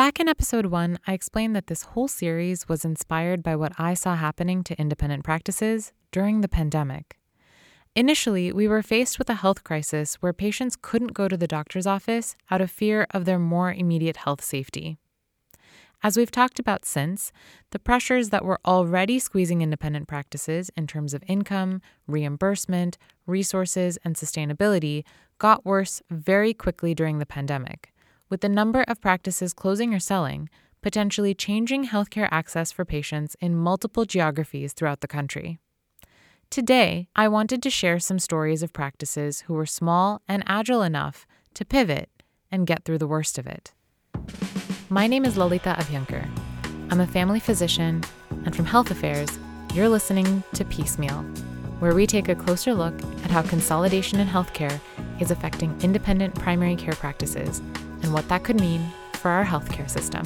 Back in episode one, I explained that this whole series was inspired by what I saw happening to independent practices during the pandemic. Initially, we were faced with a health crisis where patients couldn't go to the doctor's office out of fear of their more immediate health safety. As we've talked about since, the pressures that were already squeezing independent practices in terms of income, reimbursement, resources, and sustainability got worse very quickly during the pandemic, with the number of practices closing or selling potentially changing healthcare access for patients in multiple geographies throughout the country. Today, I wanted to share some stories of practices who were small and agile enough to pivot and get through the worst of it. My name is Lalita Abhyankar. I'm a family physician, and from Health Affairs, you're listening to Piecemeal, where we take a closer look at how consolidation in healthcare is affecting independent primary care practices and what that could mean for our healthcare system.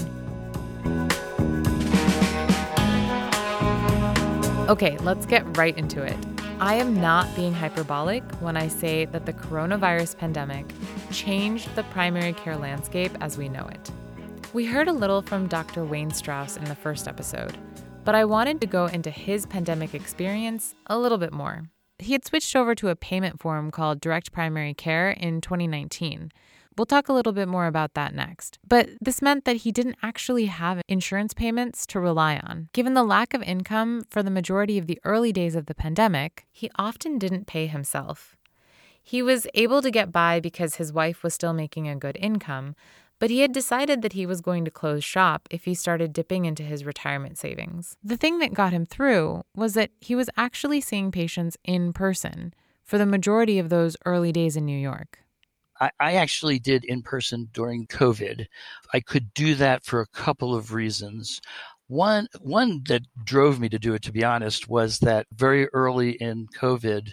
Okay, let's get right into it. I am not being hyperbolic when I say that the coronavirus pandemic changed the primary care landscape as we know it. We heard a little from Dr. Wayne Strouse in the first episode, but I wanted to go into his pandemic experience a little bit more. He had switched over to a payment form called Direct Primary Care in 2019. We'll talk a little bit more about that next. But this meant that he didn't actually have insurance payments to rely on. Given the lack of income for the majority of the early days of the pandemic, he often didn't pay himself. He was able to get by because his wife was still making a good income, but he had decided that he was going to close shop if he started dipping into his retirement savings. The thing that got him through was that he was actually seeing patients in person for the majority of those early days in New York. I, I actually did in person during COVID. I could do that for a couple of reasons. One one that drove me to do it, to be honest, was that very early in COVID,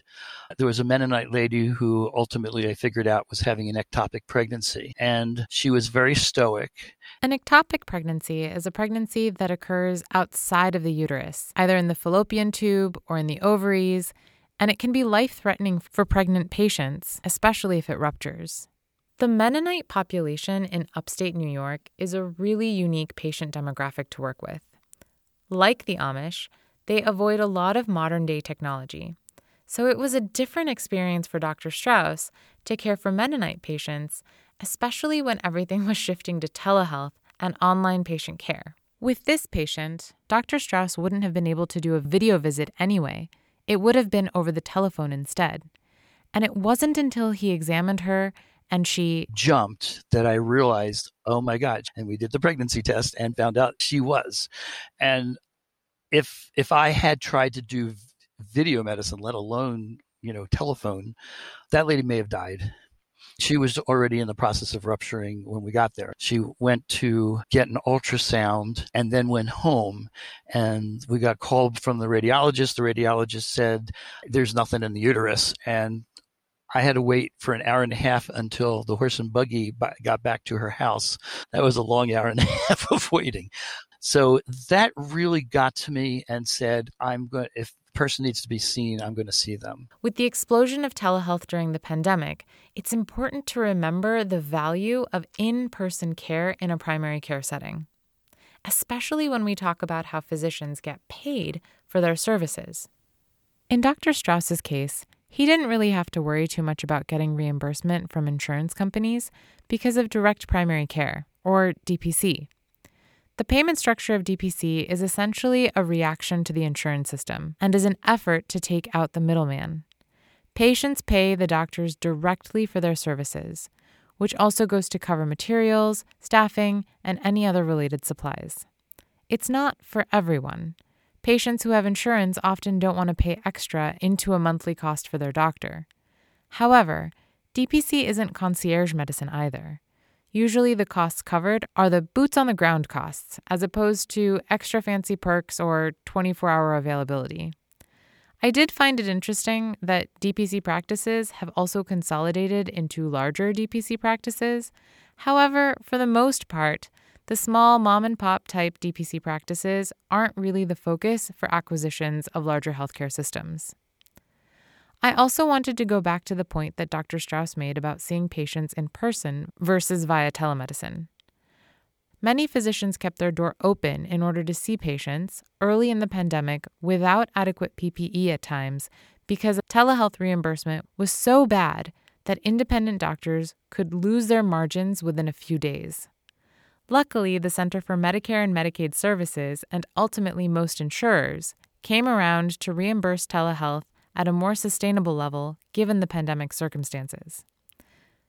there was a Mennonite lady who ultimately I figured out was having an ectopic pregnancy, and she was very stoic. An ectopic pregnancy is a pregnancy that occurs outside of the uterus, either in the fallopian tube or in the ovaries, and it can be life threatening for pregnant patients, especially if it ruptures. The Mennonite population in upstate New York is a really unique patient demographic to work with. Like the Amish, they avoid a lot of modern day technology. So it was a different experience for Dr. Strouse to care for Mennonite patients, especially when everything was shifting to telehealth and online patient care. With this patient, Dr. Strouse wouldn't have been able to do a video visit anyway. It would have been over the telephone instead. And it wasn't until he examined her and she jumped that I realized, oh my God. And we did the pregnancy test and found out she was. And if if I had tried to do video medicine, let alone, you know, telephone, that lady may have died. She was already in the process of rupturing when we got there. She went to get an ultrasound and then went home. And we got called from the radiologist. The radiologist said, There's nothing in the uterus. And I had to wait for an hour and a half until the horse and buggy got back to her house. That was a long hour and a half of waiting. So that really got to me and said, I'm going to, if person needs to be seen, I'm going to see them. With the explosion of telehealth during the pandemic, it's important to remember the value of in-person care in a primary care setting. Especially when we talk about how physicians get paid for their services. In Dr. Strouse's case, he didn't really have to worry too much about getting reimbursement from insurance companies because of direct primary care, or DPC. The payment structure of DPC is essentially a reaction to the insurance system and is an effort to take out the middleman. Patients pay the doctors directly for their services, which also goes to cover materials, staffing, and any other related supplies. It's not for everyone. Patients who have insurance often don't want to pay extra into a monthly cost for their doctor. However, DPC isn't concierge medicine either. Usually, the costs covered are the boots on the ground costs, as opposed to extra fancy perks or 24 hour availability. I did find it interesting that DPC practices have also consolidated into larger DPC practices. However, for the most part, the small mom and pop type DPC practices aren't really the focus for acquisitions of larger healthcare systems. I also wanted to go back to the point that Dr. Strouse made about seeing patients in person versus via telemedicine. Many physicians kept their door open in order to see patients early in the pandemic without adequate PPE at times because telehealth reimbursement was so bad that independent doctors could lose their margins within a few days. Luckily, the Center for Medicare and Medicaid Services, and ultimately most insurers, came around to reimburse telehealth at a more sustainable level given the pandemic circumstances.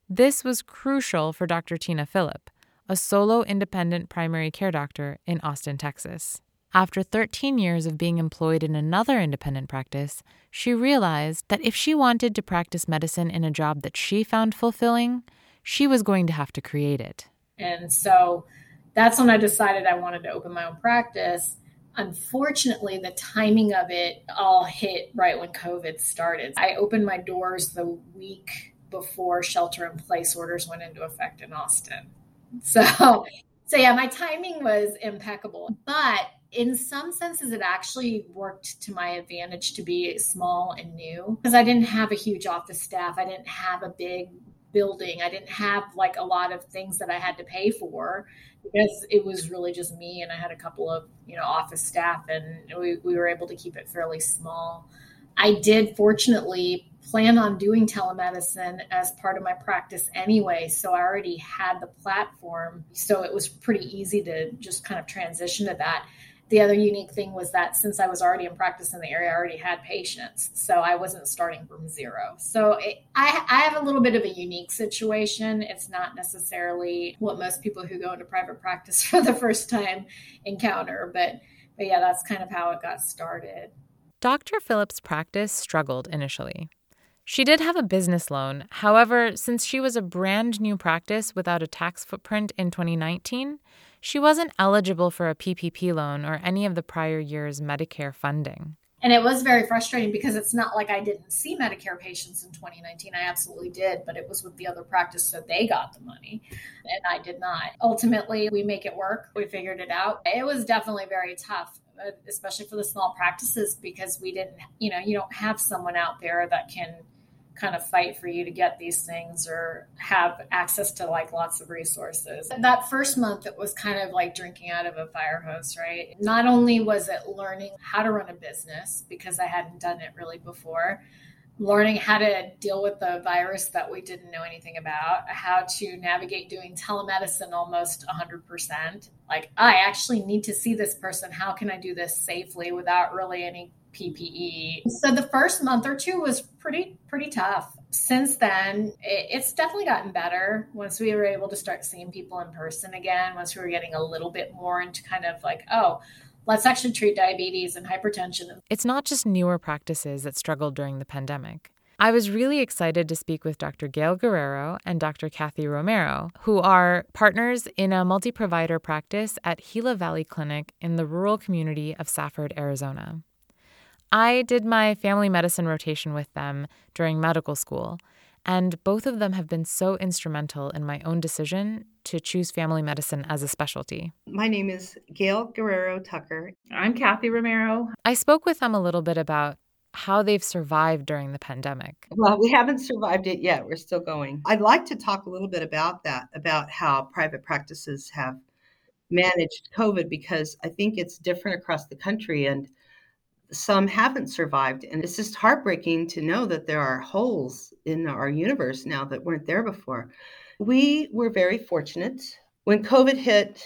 This was crucial for Dr. Tina Philip, a solo independent primary care doctor in Austin, Texas. After 13 years of being employed in another independent practice, she realized that if she wanted to practice medicine in a job that she found fulfilling, she was going to have to create it. And so that's when I decided I wanted to open my own practice. Unfortunately, the timing of it all hit right when COVID started. I opened my doors the week before shelter in place orders went into effect in Austin. So, so yeah, my timing was impeccable. But in some senses, it actually worked to my advantage to be small and new because I didn't have a huge office staff. I didn't have a big building. I didn't have like a lot of things that I had to pay for because it was really just me and I had a couple of, you know, office staff and we, we were able to keep it fairly small. I did fortunately plan on doing telemedicine as part of my practice anyway. So I already had the platform. So it was pretty easy to just kind of transition to that the other unique thing was that since I was already in practice in the area, I already had patients. So I wasn't starting from zero. So it, I, I have a little bit of a unique situation. It's not necessarily what most people who go into private practice for the first time encounter, but, but yeah, that's kind of how it got started. Dr. Philip's practice struggled initially. She did have a business loan. However, since she was a brand new practice without a tax footprint in 2019, she wasn't eligible for a PPP loan or any of the prior year's Medicare funding. And it was very frustrating because it's not like I didn't see Medicare patients in 2019. I absolutely did, but it was with the other practice, so they got the money and I did not. Ultimately, we make it work. We figured it out. It was definitely very tough, uh, especially for the small practices because we didn't, you know, you don't have someone out there that can kind of fight for you to get these things or have access to like lots of resources. That first month, it was kind of like drinking out of a fire hose, right? Not only was it learning how to run a business because I hadn't done it really before, learning how to deal with the virus that we didn't know anything about, how to navigate doing telemedicine almost 100%. Like, I actually need to see this person. How can I do this safely without really any PPE. So the first month or two was pretty pretty tough. Since then, it, it's definitely gotten better. Once we were able to start seeing people in person again, once we were getting a little bit more into kind of like, oh, let's actually treat diabetes and hypertension. It's not just newer practices that struggled during the pandemic. I was really excited to speak with Dr. Gail Guerrero and Dr. Cathy Romero, who are partners in a multi provider practice at Gila Valley Clinic in the rural community of Safford, Arizona. I did my family medicine rotation with them during medical school, and both of them have been so instrumental in my own decision to choose family medicine as a specialty. My name is Gail Guerrero Tucker. I'm Cathy Romero. I spoke with them a little bit about how they've survived during the pandemic. Well, we haven't survived it yet. We're still going. I'd like to talk a little bit about that, about how private practices have managed COVID, because I think it's different across the country. And some haven't survived. And it's just heartbreaking to know that there are holes in our universe now that weren't there before. We were very fortunate. When COVID hit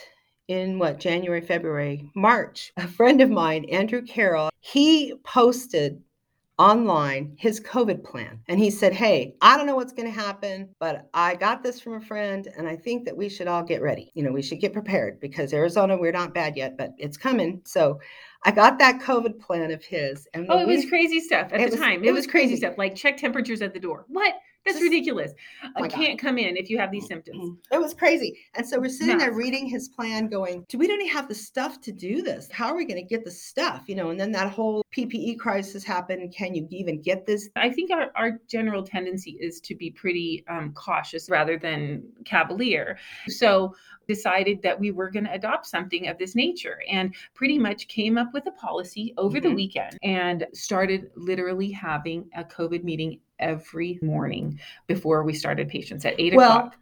in what, January, February, March, a friend of mine, Andrew Carroll, he posted online his COVID plan. And he said, Hey, I don't know what's going to happen, but I got this from a friend and I think that we should all get ready. You know, we should get prepared because Arizona, we're not bad yet, but it's coming. So I got that COVID plan of his. And oh, it was crazy stuff at the was, time. It, it was, was crazy, crazy stuff, like check temperatures at the door. What? That's ridiculous. Oh I can't God. come in if you have these symptoms. It was crazy. And so we're sitting there reading his plan, going, Do we don't even have the stuff to do this? How are we going to get the stuff? You know, and then that whole PPE crisis happened. Can you even get this? I think our, our general tendency is to be pretty um, cautious rather than cavalier. So decided that we were going to adopt something of this nature and pretty much came up with a policy over mm-hmm. the weekend and started literally having a COVID meeting every morning before we started patients at eight well, o'clock.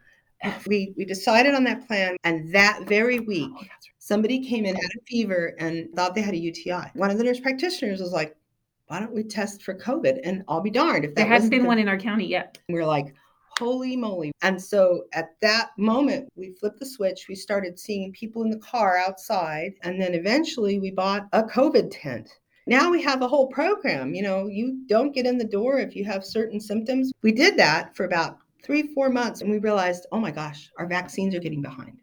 We we decided on that plan, and that very oh, week, somebody came in had a fever and thought they had a UTI. One of the nurse practitioners was like, "Why don't we test for COVID?" And I'll be darned if there hasn't been the, one in our county yet. We're like, holy moly. And so at that moment, we flipped the switch. We started seeing people in the car outside. And then eventually we bought a COVID tent. Now we have a whole program. You know, you don't get in the door if you have certain symptoms. We did that for about three, four months, and we realized, oh my gosh, our vaccines are getting behind.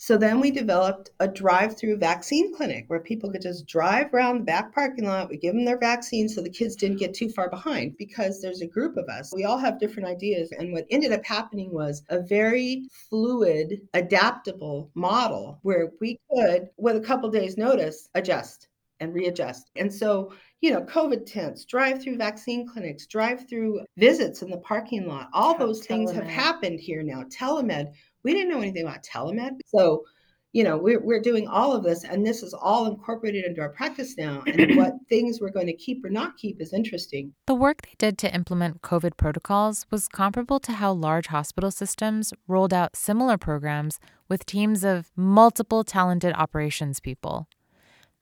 So then we developed a drive through vaccine clinic where people could just drive around the back parking lot. We give them their vaccine so the kids didn't get too far behind because there's a group of us. We all have different ideas. And what ended up happening was a very fluid, adaptable model where we could, with a couple days' notice, adjust and readjust. And so, you know, COVID tents, drive through vaccine clinics, drive through visits in the parking lot, all those things have happened here now. Telemed, we didn't know anything about telemed. So, you know, we're, we're doing all of this, and this is all incorporated into our practice now. And what things we're going to keep or not keep is interesting. The work they did to implement COVID protocols was comparable to how large hospital systems rolled out similar programs with teams of multiple talented operations people.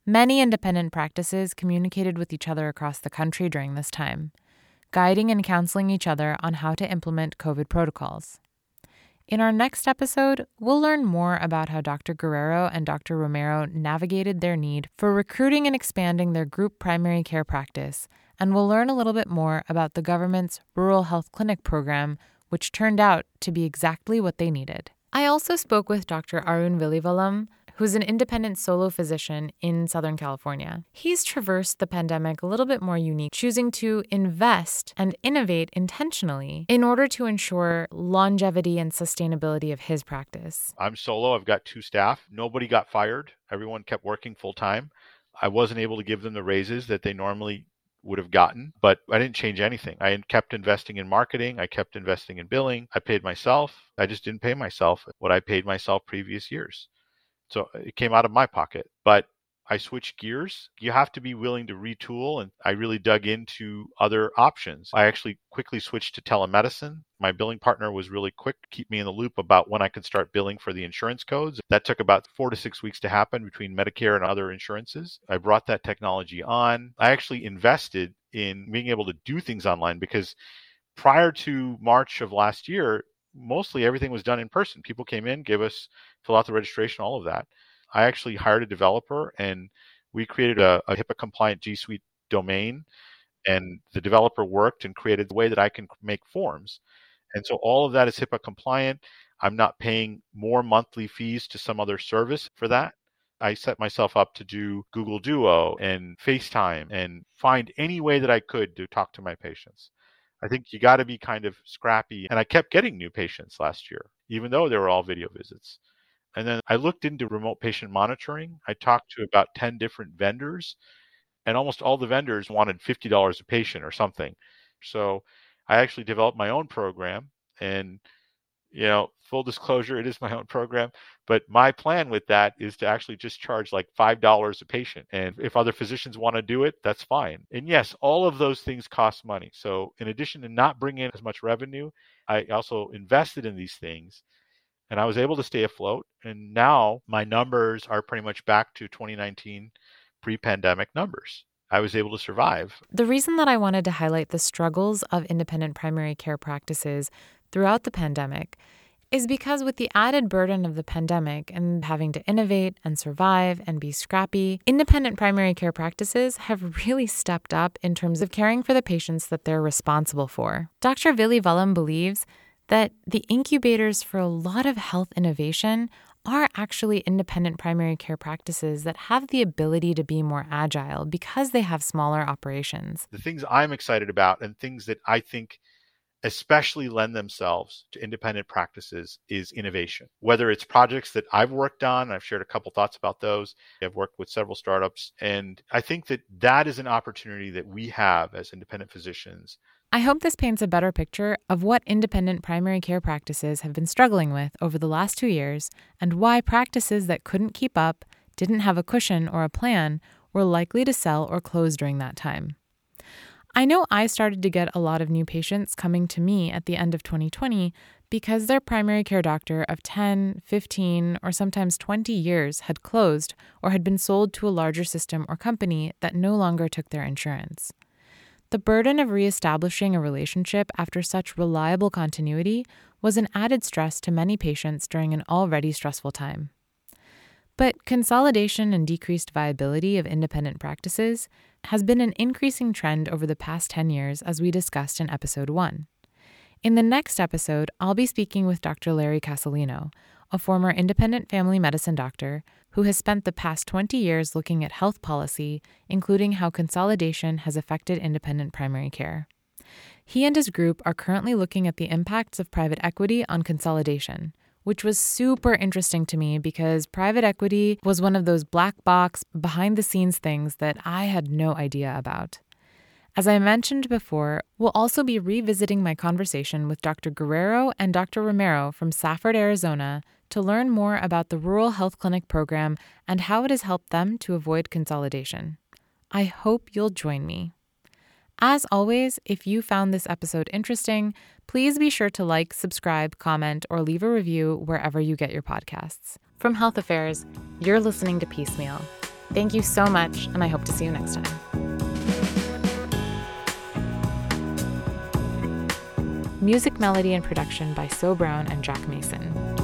Many independent practices communicated with each other across the country during this time, guiding and counseling each other on how to implement COVID protocols. In our next episode, we'll learn more about how Dr. Guerrero and Dr. Romero navigated their need for recruiting and expanding their group primary care practice, and we'll learn a little bit more about the government's Rural Health Clinic program, which turned out to be exactly what they needed. I also spoke with Dr. Arun Villivalam, who's an independent solo physician in Southern California. He's traversed the pandemic a little bit more unique, choosing to invest and innovate intentionally in order to ensure longevity and sustainability of his practice. I'm solo, I've got two staff. Nobody got fired, everyone kept working full time. I wasn't able to give them the raises that they normally would have gotten, but I didn't change anything. I kept investing in marketing. I kept investing in billing. I paid myself. I just didn't pay myself what I paid myself previous years. So uh, it came out of my pocket. But I switched gears. You have to be willing to retool. And I really dug into other options. I actually quickly switched to telemedicine. My billing partner was really quick to keep me in the loop about when I could start billing for the insurance codes. That took about four to six weeks to happen between Medicare and other insurances. I brought that technology on. I actually invested in being able to do things online because prior to March of last year, mostly everything was done in person. People came in, gave us fill out the registration, all of that. I actually hired a developer and we created a, a HIPAA compliant G Suite domain. And the developer worked and created the way that I can make forms. And so all of that is HIPAA compliant. I'm not paying more monthly fees to some other service for that. I set myself up to do Google Duo and FaceTime and find any way that I could to talk to my patients. I think you got to be kind of scrappy. And I kept getting new patients last year, even though they were all video visits. And then I looked into remote patient monitoring. I talked to about 10 different vendors, and almost all the vendors wanted $50 a patient or something. So I actually developed my own program. And, you know, full disclosure, it is my own program. But my plan with that is to actually just charge like $5 a patient. And if other physicians want to do it, that's fine. And yes, all of those things cost money. So in addition to not bringing in as much revenue, I also invested in these things and I was able to stay afloat. And now my numbers are pretty much back to 2019 pre pandemic numbers. I was able to survive. The reason that I wanted to highlight the struggles of independent primary care practices throughout the pandemic is because with the added burden of the pandemic and having to innovate and survive and be scrappy, independent primary care practices have really stepped up in terms of caring for the patients that they're responsible for. Dr. Villivalam believes that the incubators for a lot of health innovation are actually independent primary care practices that have the ability to be more agile because they have smaller operations. The things I'm excited about and things that I think especially lend themselves to independent practices is innovation. Whether it's projects that I've worked on, I've shared a couple thoughts about those. I've worked with several startups and I think that that is an opportunity that we have as independent physicians I hope this paints a better picture of what independent primary care practices have been struggling with over the last two years and why practices that couldn't keep up, didn't have a cushion or a plan, were likely to sell or close during that time. I know I started to get a lot of new patients coming to me at the end of 2020 because their primary care doctor of 10, 15, or sometimes 20 years had closed or had been sold to a larger system or company that no longer took their insurance. The burden of reestablishing a relationship after such reliable continuity was an added stress to many patients during an already stressful time. But consolidation and decreased viability of independent practices has been an increasing trend over the past 10 years, as we discussed in episode 1. In the next episode, I'll be speaking with Dr. Larry Casalino, a former independent family medicine doctor who has spent the past 20 years looking at health policy, including how consolidation has affected independent primary care. He and his group are currently looking at the impacts of private equity on consolidation, which was super interesting to me because private equity was one of those black box, behind the scenes things that I had no idea about. As I mentioned before, we'll also be revisiting my conversation with Dr. Guerrero and Dr. Romero from Safford, Arizona, to learn more about the Rural Health Clinic program and how it has helped them to avoid consolidation. I hope you'll join me. As always, if you found this episode interesting, please be sure to like, subscribe, comment, or leave a review wherever you get your podcasts. From Health Affairs, you're listening to Piecemeal. Thank you so much, and I hope to see you next time. Music, melody, and production by So Brown and Jack Mason.